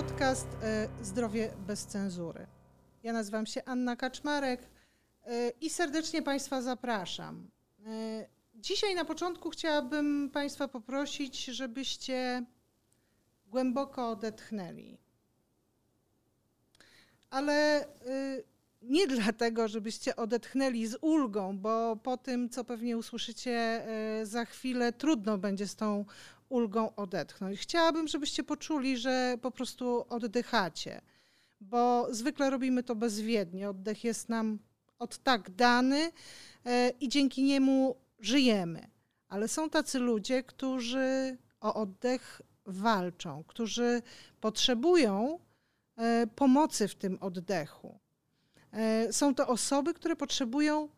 podcast e, Zdrowie bez cenzury. Ja nazywam się Anna Kaczmarek e, i serdecznie Państwa zapraszam. E, dzisiaj na początku chciałabym Państwa poprosić, żebyście głęboko odetchnęli. Ale nie dlatego, żebyście odetchnęli z ulgą, bo po tym, co pewnie usłyszycie za chwilę, trudno będzie z tą ulgą odetchnąć. Chciałabym, żebyście poczuli, że po prostu oddychacie, bo zwykle robimy to bezwiednie. Oddech jest nam od tak dany e, i dzięki niemu żyjemy. Ale są tacy ludzie, którzy o oddech walczą, którzy potrzebują e, pomocy w tym oddechu. E, są to osoby, które potrzebują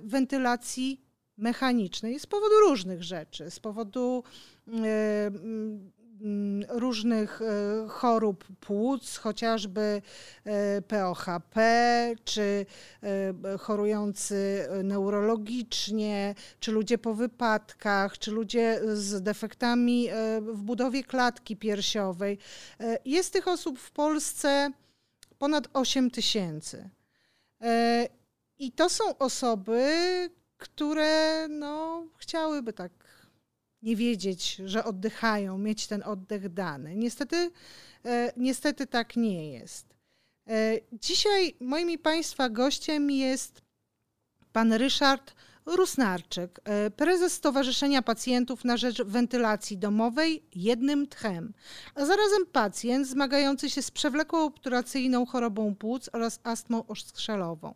wentylacji mechanicznej z powodu różnych rzeczy, z powodu e, mm, różnych e, chorób płuc, chociażby e, POHP, czy chorujący neurologicznie, czy ludzie po wypadkach, czy ludzie z defektami w budowie klatki piersiowej. Jest tych osób w Polsce ponad 8 tysięcy. I to są osoby, które no, chciałyby tak nie wiedzieć, że oddychają, mieć ten oddech dany. Niestety, e, niestety tak nie jest. E, dzisiaj moim i Państwa gościem jest pan Ryszard Rusnarczyk, e, prezes Stowarzyszenia Pacjentów na Rzecz Wentylacji Domowej jednym tchem, a zarazem pacjent zmagający się z przewlekłą obturacyjną chorobą płuc oraz astmą oskrzelową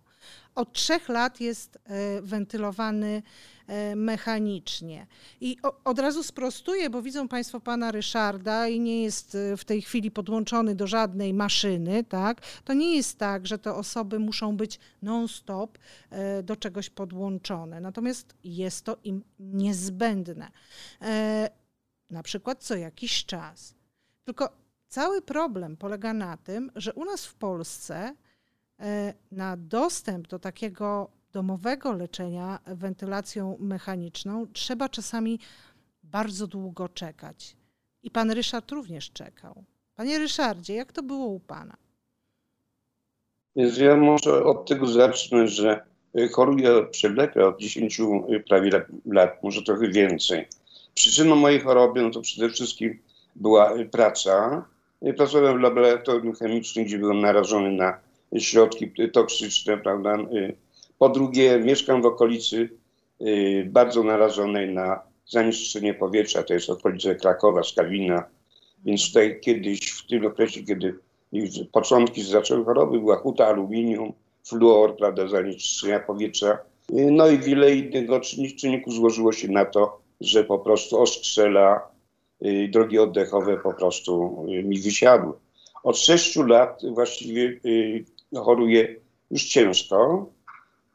od trzech lat jest e, wentylowany e, mechanicznie. I od razu sprostuję, bo widzą Państwo pana Ryszarda i nie jest e, w tej chwili podłączony do żadnej maszyny, tak? To nie jest tak, że te osoby muszą być non-stop do czegoś podłączone. Natomiast jest to im niezbędne. Na przykład co jakiś czas. Tylko cały problem polega na tym, że u nas w Polsce na dostęp do takiego domowego leczenia wentylacją mechaniczną trzeba czasami bardzo długo czekać. I pan Ryszard również czekał. Panie Ryszardzie, jak to było u pana? ja może od tego zacznę, że choruję przewlekle od 10 prawie lat, może trochę więcej. Przyczyną mojej choroby no to przede wszystkim była praca. Pracowałem w laboratorium chemicznym, gdzie byłem narażony na środki toksyczne, prawda? Y, po drugie, mieszkam w okolicy y, bardzo narażonej na zanieczyszczenie powietrza, to jest okolice Krakowa, Skawina, więc tutaj kiedyś, w tym okresie, kiedy początki zaczęły choroby, była huta aluminium, fluor, prawda, zanieczyszczenia powietrza, y, no i wiele innych czynników złożyło się na to, że po prostu oskrzela, drogi oddechowe po prostu mi wysiadły. Od sześciu lat właściwie choruje już ciężko.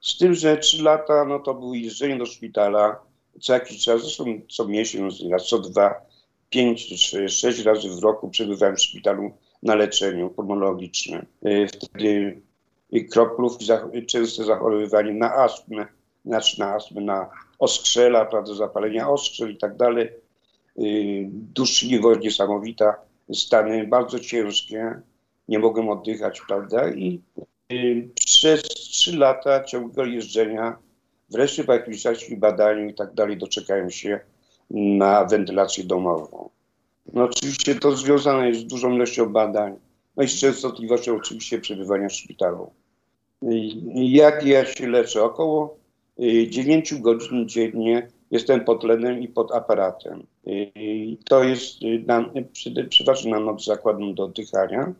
Z tym, że 3 lata no to było jeżdżenie do szpitala co jakiś czas, zresztą co miesiąc, co dwa, pięć czy sześć razy w roku przebywałem w szpitalu na leczeniu pulmonologicznym. Y, wtedy kroplówki, częste zachorowywanie na astmę, znaczy na astmę, na oskrzela, prawda, zapalenia oskrzel i tak dalej. Y, Duszliwość niesamowita, stany bardzo ciężkie nie mogłem oddychać, prawda? I y, przez trzy lata ciągłego jeżdżenia, wreszcie po jakimś czasie badaniu i tak dalej, doczekałem się na wentylację domową. No oczywiście to związane jest z dużą ilością badań, no i z częstotliwością oczywiście przebywania w szpitalu. Jak ja się leczę? Około 9 y, godzin dziennie jestem pod tlenem i pod aparatem. To jest na, przeważnie na noc zakładną do oddychania.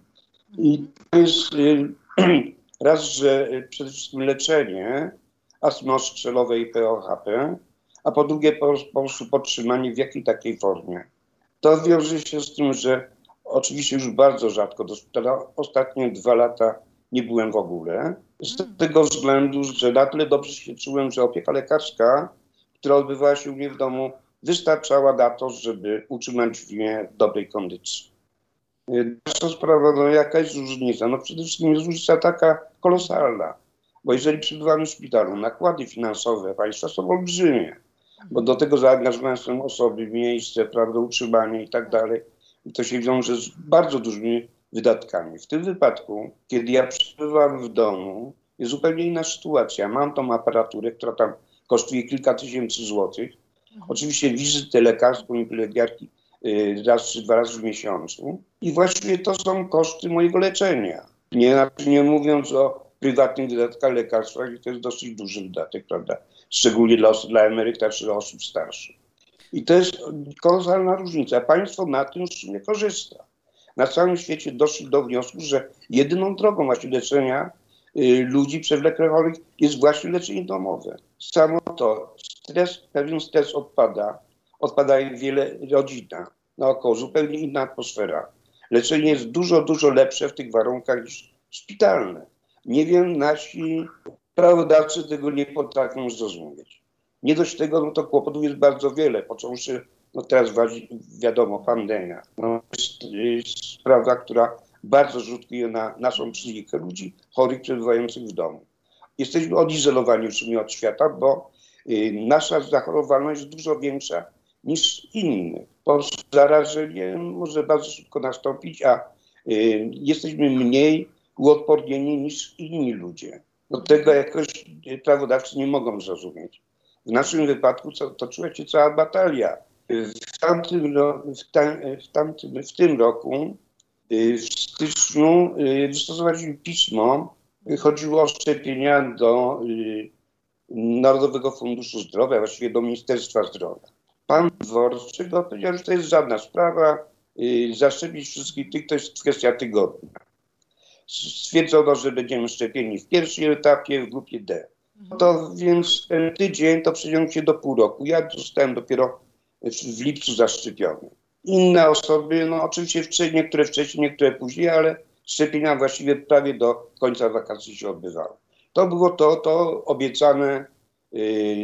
I to jest y, raz, że przede wszystkim leczenie astmy ostrzelowej i POHP, a po drugie po, po prostu podtrzymanie w jakiej takiej formie. To wiąże się z tym, że oczywiście już bardzo rzadko do szpitala, ostatnie dwa lata nie byłem w ogóle, z mm. tego względu, że na tyle dobrze się czułem, że opieka lekarska, która odbywała się u mnie w domu, wystarczała na to, żeby utrzymać mnie w dobrej kondycji. Nasza sprawa, no jaka jest różnica? No przede wszystkim jest różnica taka kolosalna, bo jeżeli przebywamy w szpitalu, nakłady finansowe państwa są olbrzymie, bo do tego zaangażowane są osoby, miejsce, prawda, utrzymanie i tak dalej. to się wiąże z bardzo dużymi wydatkami. W tym wypadku, kiedy ja przebywam w domu, jest zupełnie inna sytuacja. Mam tą aparaturę, która tam kosztuje kilka tysięcy złotych. Oczywiście wizytę lekarską i pielęgniarki raz czy dwa razy w miesiącu. I właściwie to są koszty mojego leczenia. Nie, nie mówiąc o prywatnych wydatkach lekarstwa, to jest dosyć duży wydatek, prawda? Szczególnie dla, dla emeryta czy osób starszych. I to jest kolosalna różnica. Państwo na tym nie korzysta. Na całym świecie doszli do wniosku, że jedyną drogą właśnie leczenia y, ludzi przewlekle jest właśnie leczenie domowe. Samo to, stres, pewien stres odpada, odpada wiele rodzina naokoło, zupełnie inna atmosfera. Leczenie jest dużo, dużo lepsze w tych warunkach niż szpitalne. Nie wiem, nasi prawodawcy tego nie potrafią zrozumieć. Nie dość tego, no to kłopotów jest bardzo wiele, począwszy, no teraz wiadomo, pandemia. No, jest, jest sprawa, która bardzo rzutuje na naszą psychikę ludzi chorych przebywających w domu. Jesteśmy odizolowani w sumie od świata, bo y, nasza zachorowalność jest dużo większa niż innych. Po zarażenie może bardzo szybko nastąpić, a y, jesteśmy mniej uodpornieni niż inni ludzie. Do tego jakoś prawodawcy nie mogą zrozumieć. W naszym wypadku to, toczyła się cała batalia. W tamtym, w, tam, w, tamtym, w tym roku, y, w styczniu, y, wystosowaliśmy pismo. Chodziło o szczepienia do y, Narodowego Funduszu Zdrowia, właściwie do Ministerstwa Zdrowia. Pan Dworczyk powiedział, że to jest żadna sprawa, zaszczepić wszystkich tych to jest kwestia tygodnia. Stwierdzono, że będziemy szczepieni w pierwszym etapie, w grupie D. Mhm. To więc ten tydzień to przeciągnął się do pół roku. Ja zostałem dopiero w lipcu zaszczepiony. Inne osoby, no oczywiście niektóre wcześniej, niektóre później, ale szczepienia właściwie prawie do końca wakacji się odbywały. To było to, to obiecane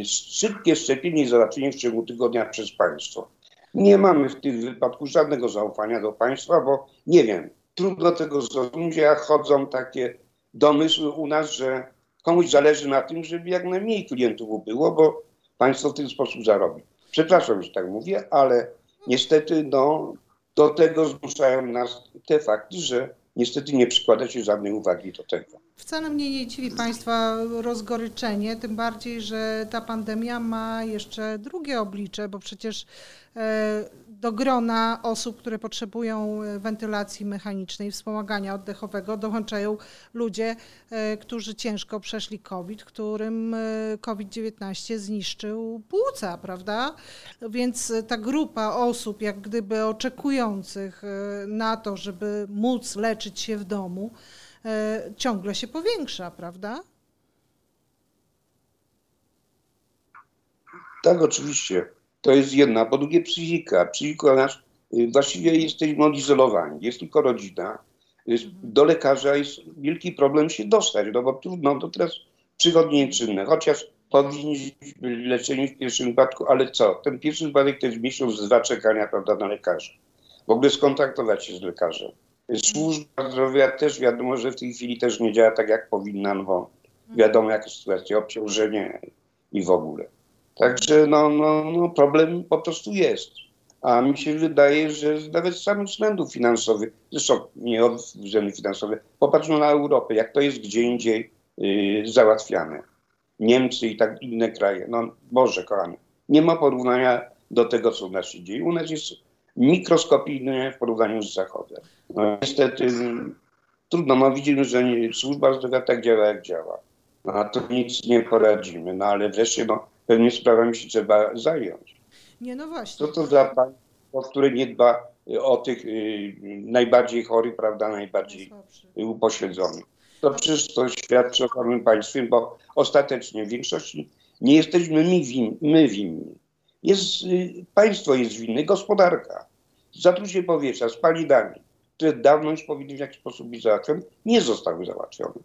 szybkie szczepienie i załatwienie w ciągu tygodnia przez państwo. Nie mamy w tym wypadku żadnego zaufania do państwa, bo nie wiem, trudno tego zrozumieć, jak chodzą takie domysły u nas, że komuś zależy na tym, żeby jak najmniej klientów było, bo państwo w ten sposób zarobi. Przepraszam, że tak mówię, ale niestety no, do tego zmuszają nas te fakty, że niestety nie przykłada się żadnej uwagi do tego. Wcale mnie nie dziwi Państwa rozgoryczenie, tym bardziej, że ta pandemia ma jeszcze drugie oblicze, bo przecież e, do grona osób, które potrzebują e, wentylacji mechanicznej, wspomagania oddechowego, dołączają ludzie, e, którzy ciężko przeszli COVID, którym COVID-19 zniszczył płuca, prawda? Więc ta grupa osób, jak gdyby oczekujących na to, żeby móc leczyć się w domu, E, ciągle się powiększa, prawda? Tak, oczywiście. To jest jedna. Po drugie psychika. Psychika nasz, y, właściwie jesteśmy odizolowani. Jest tylko rodzina. Do lekarza jest wielki problem się dostać, no bo trudno, to teraz przychodnie czynne. Chociaż powinniśmy być leczeni w pierwszym wypadku, ale co? Ten pierwszy wypadek to jest miesiąc, dwa czekania, prawda, na lekarza. W ogóle skontaktować się z lekarzem. Służba zdrowia też wiadomo, że w tej chwili też nie działa tak, jak powinna, no bo wiadomo, jaka sytuacja, obciążenie i w ogóle. Także no, no, no problem po prostu jest. A mi się wydaje, że nawet z samych względów finansowych, zresztą nie od względów finansowych, popatrzmy na Europę, jak to jest gdzie indziej yy, załatwiane. Niemcy i tak inne kraje. No Boże kochany, nie ma porównania do tego, co u nas się dzieje. U nas jest mikroskopijny w porównaniu z Zachodem. No, niestety trudno, no widzimy, że nie, służba zdrowia tak działa, jak działa. No, a to nic nie poradzimy, no ale wreszcie no, pewnie sprawami się trzeba zająć. Nie, no właśnie. Co to za państwo, które nie dba o tych y, najbardziej chorych, prawda, najbardziej upośledzonych. To przecież to świadczy o samym państwie, bo ostatecznie w większości nie jesteśmy my, win, my winni. Jest, y, państwo jest winne, gospodarka. Zatrucie powietrza, spalinami, które dawno już powinny w jakiś sposób być załatwione, nie zostały załatwione.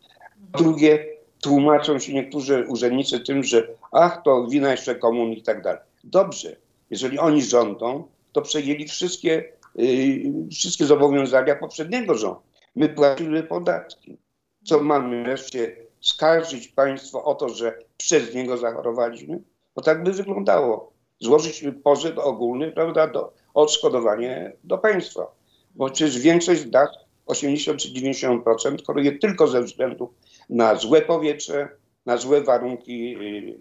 Drugie, tłumaczą się niektórzy urzędnicy tym, że ach, to wina jeszcze komun i tak dalej. Dobrze, jeżeli oni rządzą, to przejęli wszystkie, yy, wszystkie zobowiązania poprzedniego rządu. My płacimy podatki. Co mamy wreszcie skarżyć państwo o to, że przez niego zachorowaliśmy? Bo tak by wyglądało złożyć pozew ogólny, prawda, do odszkodowanie do państwa. Bo przecież większość nas, 80 czy 90%, choruje tylko ze względu na złe powietrze, na złe warunki y,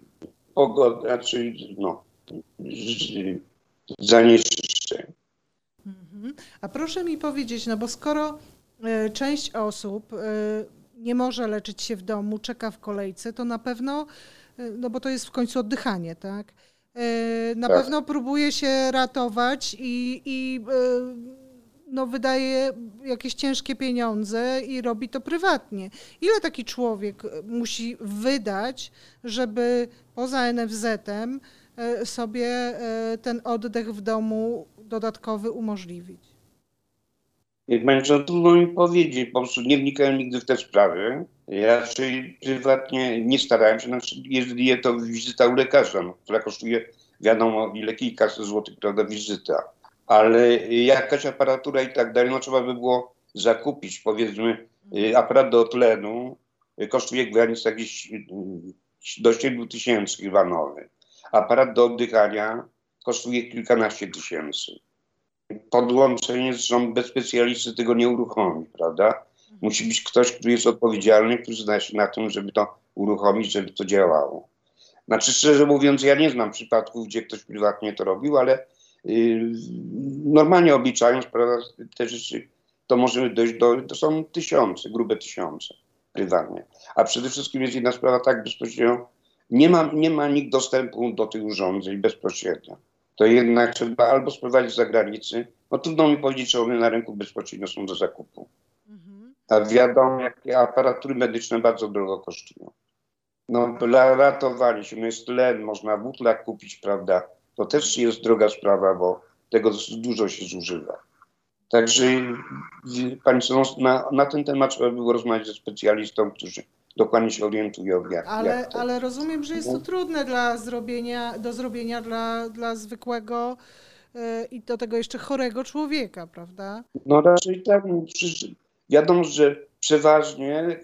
pogody, znaczy no, zanieczyszczeń. Mhm. A proszę mi powiedzieć, no bo skoro y, część osób y, nie może leczyć się w domu, czeka w kolejce, to na pewno, no bo to jest w końcu oddychanie, tak? Na tak. pewno próbuje się ratować i, i no, wydaje jakieś ciężkie pieniądze i robi to prywatnie. Ile taki człowiek musi wydać, żeby poza NFZ-em e, sobie e, ten oddech w domu dodatkowy umożliwić? Jak będzie trudno mi powiedzieć, po prostu nie wnikałem nigdy w te sprawy. Ja raczej prywatnie nie starałem się, znaczy jeżeli to wizyta u lekarza, no, która kosztuje wiadomo ile kilkaset złotych, prawda, wizyta ale jakaś aparatura i tak dalej, no trzeba by było zakupić, powiedzmy, y, aparat do tlenu y, kosztuje w granicach jakichś y, do 7 tysięcy chyba nowy. Aparat do oddychania kosztuje kilkanaście tysięcy. Podłączenie zresztą bez specjalisty tego nie uruchomi, prawda? Musi być ktoś, który jest odpowiedzialny, który zna się na tym, żeby to uruchomić, żeby to działało. Znaczy, szczerze mówiąc, ja nie znam przypadków, gdzie ktoś prywatnie to robił, ale normalnie obliczając prawda, te rzeczy, to może dojść do, to są tysiące, grube tysiące prywatnie. A przede wszystkim jest jedna sprawa tak bezpośrednio, nie ma, nie ma nikt dostępu do tych urządzeń bezpośrednio. To jednak trzeba albo sprowadzić z zagranicy, no trudno mi powiedzieć, czy one na rynku bezpośrednio są do zakupu. Mhm. A wiadomo, jakie aparatury medyczne bardzo drogo kosztują. No się, no jest tlen, można butlak kupić, prawda, to też jest droga sprawa, bo tego dużo się zużywa. Także Państwo, na, na ten temat trzeba było rozmawiać ze specjalistą, którzy dokładnie się orientują. Jak, ale, jak to... ale rozumiem, że jest to trudne dla zrobienia, do zrobienia dla, dla zwykłego yy, i do tego jeszcze chorego człowieka, prawda? No raczej tak. No, wiadomo, że przeważnie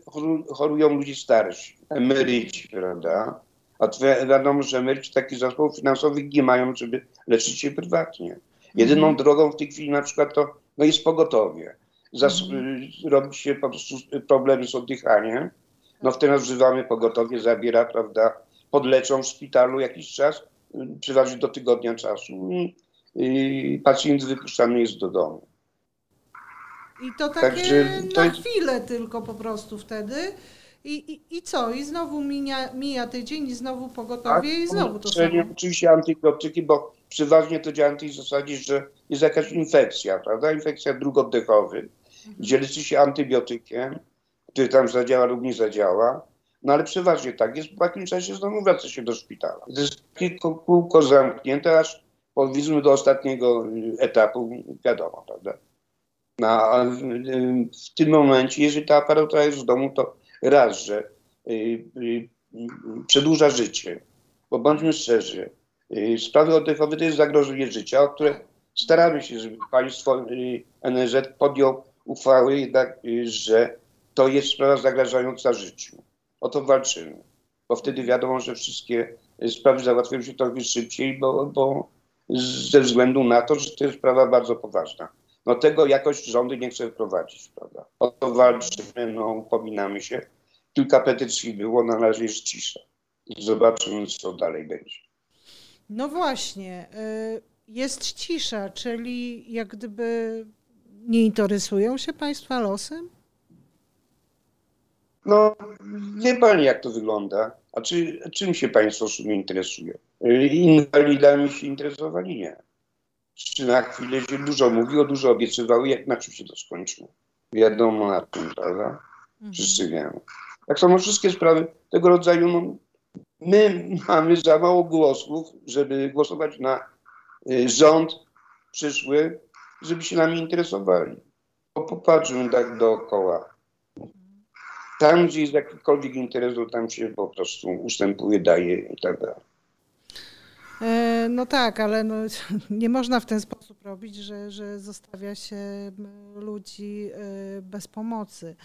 chorują ludzie starsi, emeryci, prawda? A wiadomo, że emeryci takich zasobów finansowych nie mają, żeby leczyć się prywatnie. Jedyną mm. drogą w tej chwili na przykład to no jest pogotowie. Zas mm. Robi się po prostu problemy z oddychaniem. No wtedy używamy pogotowie, zabiera, prawda, podleczą w szpitalu jakiś czas, przeważnie do tygodnia czasu i, i pacjent wypuszczany jest do domu. I to takie Także to na jest... chwilę tylko po prostu wtedy. I, i, I co? I znowu mija, mija tydzień i znowu pogotowie tak, i znowu to samo. Oczywiście antybiotyki, bo przeważnie to działa na tej zasadzie, że jest jakaś infekcja, prawda? Infekcja dróg oddechowych, mhm. gdzie leczy się antybiotykiem, który tam zadziała lub nie zadziała. No ale przeważnie tak jest, po jakimś czasie znowu wraca się do szpitala. To jest takie kółko zamknięte, aż powiedzmy do ostatniego etapu, wiadomo, prawda? No, w tym momencie, jeżeli ta aparatura jest w domu, to raz, że y, y, przedłuża życie, bo bądźmy szczerzy, y, sprawy oddechowe to jest zagrożenie życia, o które staramy się, żeby państwo NZ podjął uchwały jednak, że to jest sprawa zagrażająca życiu. O to walczymy, bo wtedy wiadomo, że wszystkie sprawy załatwiają się trochę szybciej, bo, bo ze względu na to, że to jest sprawa bardzo poważna. No tego jakoś rządy nie chce wprowadzić, prawda? O to walczymy, no upominamy się. Kilka petycji było, na razie jest cisza. Zobaczymy, co dalej będzie. No właśnie, y, jest cisza, czyli jak gdyby nie interesują się Państwa losem? No, wie Pani, jak to wygląda. A czy, czym się Państwo w sumie interesuje? Y, inwalidami się interesowali? Nie czy na chwilę się dużo mówiło, dużo obiecywały, jak na czym się to skończyło. Wiadomo na tym, prawda? Mhm. Wszyscy wiemy. Tak samo wszystkie sprawy tego rodzaju, no, my mamy za mało głosów, żeby głosować na y, rząd przyszły, żeby się nami interesowali. Bo popatrzmy tak dookoła. Tam, gdzie jest jakikolwiek interes, to tam się po prostu ustępuje, daje i tak dalej. E, no tak, ale no, nie można w ten sposób robić, że, że zostawia się ludzi e, bez pomocy.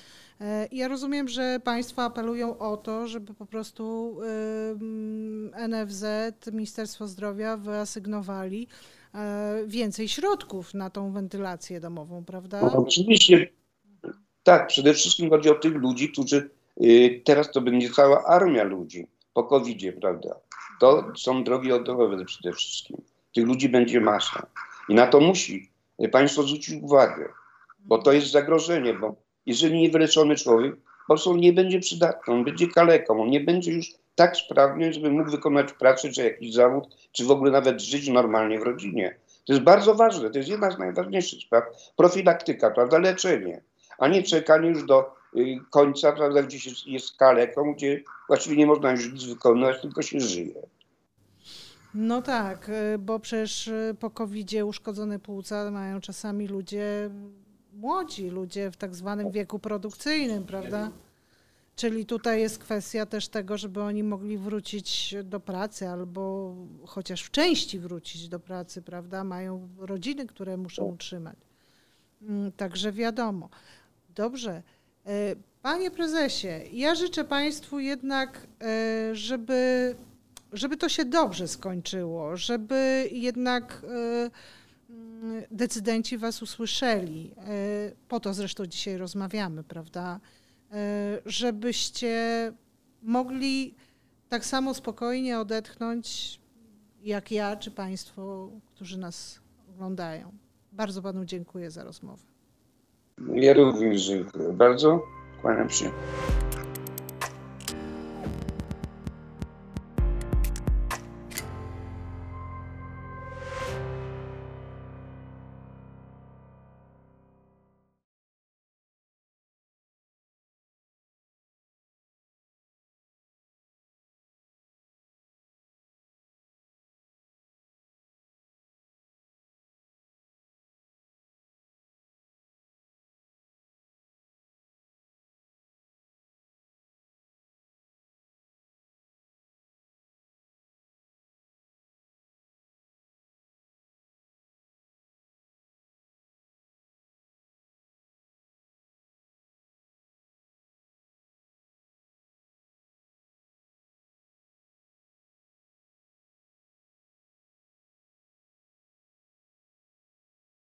E, ja rozumiem, że Państwo apelują o to, żeby po prostu NFZ, Ministerstwo Zdrowia wyasygnowali więcej środków na tą wentylację domową, prawda? No, oczywiście. Tak, przede wszystkim chodzi o tych ludzi, którzy y, teraz to będzie cała armia ludzi po covid prawda? To są drogi oddechowe przede wszystkim. Tych ludzi będzie masa. I na to musi państwo zwrócić uwagę, bo to jest zagrożenie, bo jeżeli niewyleczony człowiek po prostu nie będzie przydatny, on będzie kaleką, on nie będzie już tak sprawny, żeby mógł wykonać pracę, czy jakiś zawód, czy w ogóle nawet żyć normalnie w rodzinie. To jest bardzo ważne, to jest jedna z najważniejszych spraw. Profilaktyka, prawda, leczenie, a nie czekanie już do końca, prawda, gdzie się jest kaleką, gdzie właściwie nie można już nic wykonywać, tylko się żyje. No tak, y, bo przecież y, po covid uszkodzone płuca mają czasami ludzie młodzi, ludzie w tak zwanym wieku produkcyjnym, prawda? Czyli tutaj jest kwestia też tego, żeby oni mogli wrócić do pracy albo chociaż w części wrócić do pracy, prawda? Mają rodziny, które muszą utrzymać. Mm, także wiadomo. Dobrze. E, panie prezesie, ja życzę Państwu jednak, e, żeby, żeby to się dobrze skończyło, żeby jednak e, mm, decydenci Was usłyszeli. Po to zresztą dzisiaj rozmawiamy, prawda? Żebyście mogli tak samo spokojnie odetchnąć jak ja czy Państwo, którzy nas oglądają. Bardzo Panu dziękuję za rozmowę. Ja również dziękuję bardzo. Kłaniam się.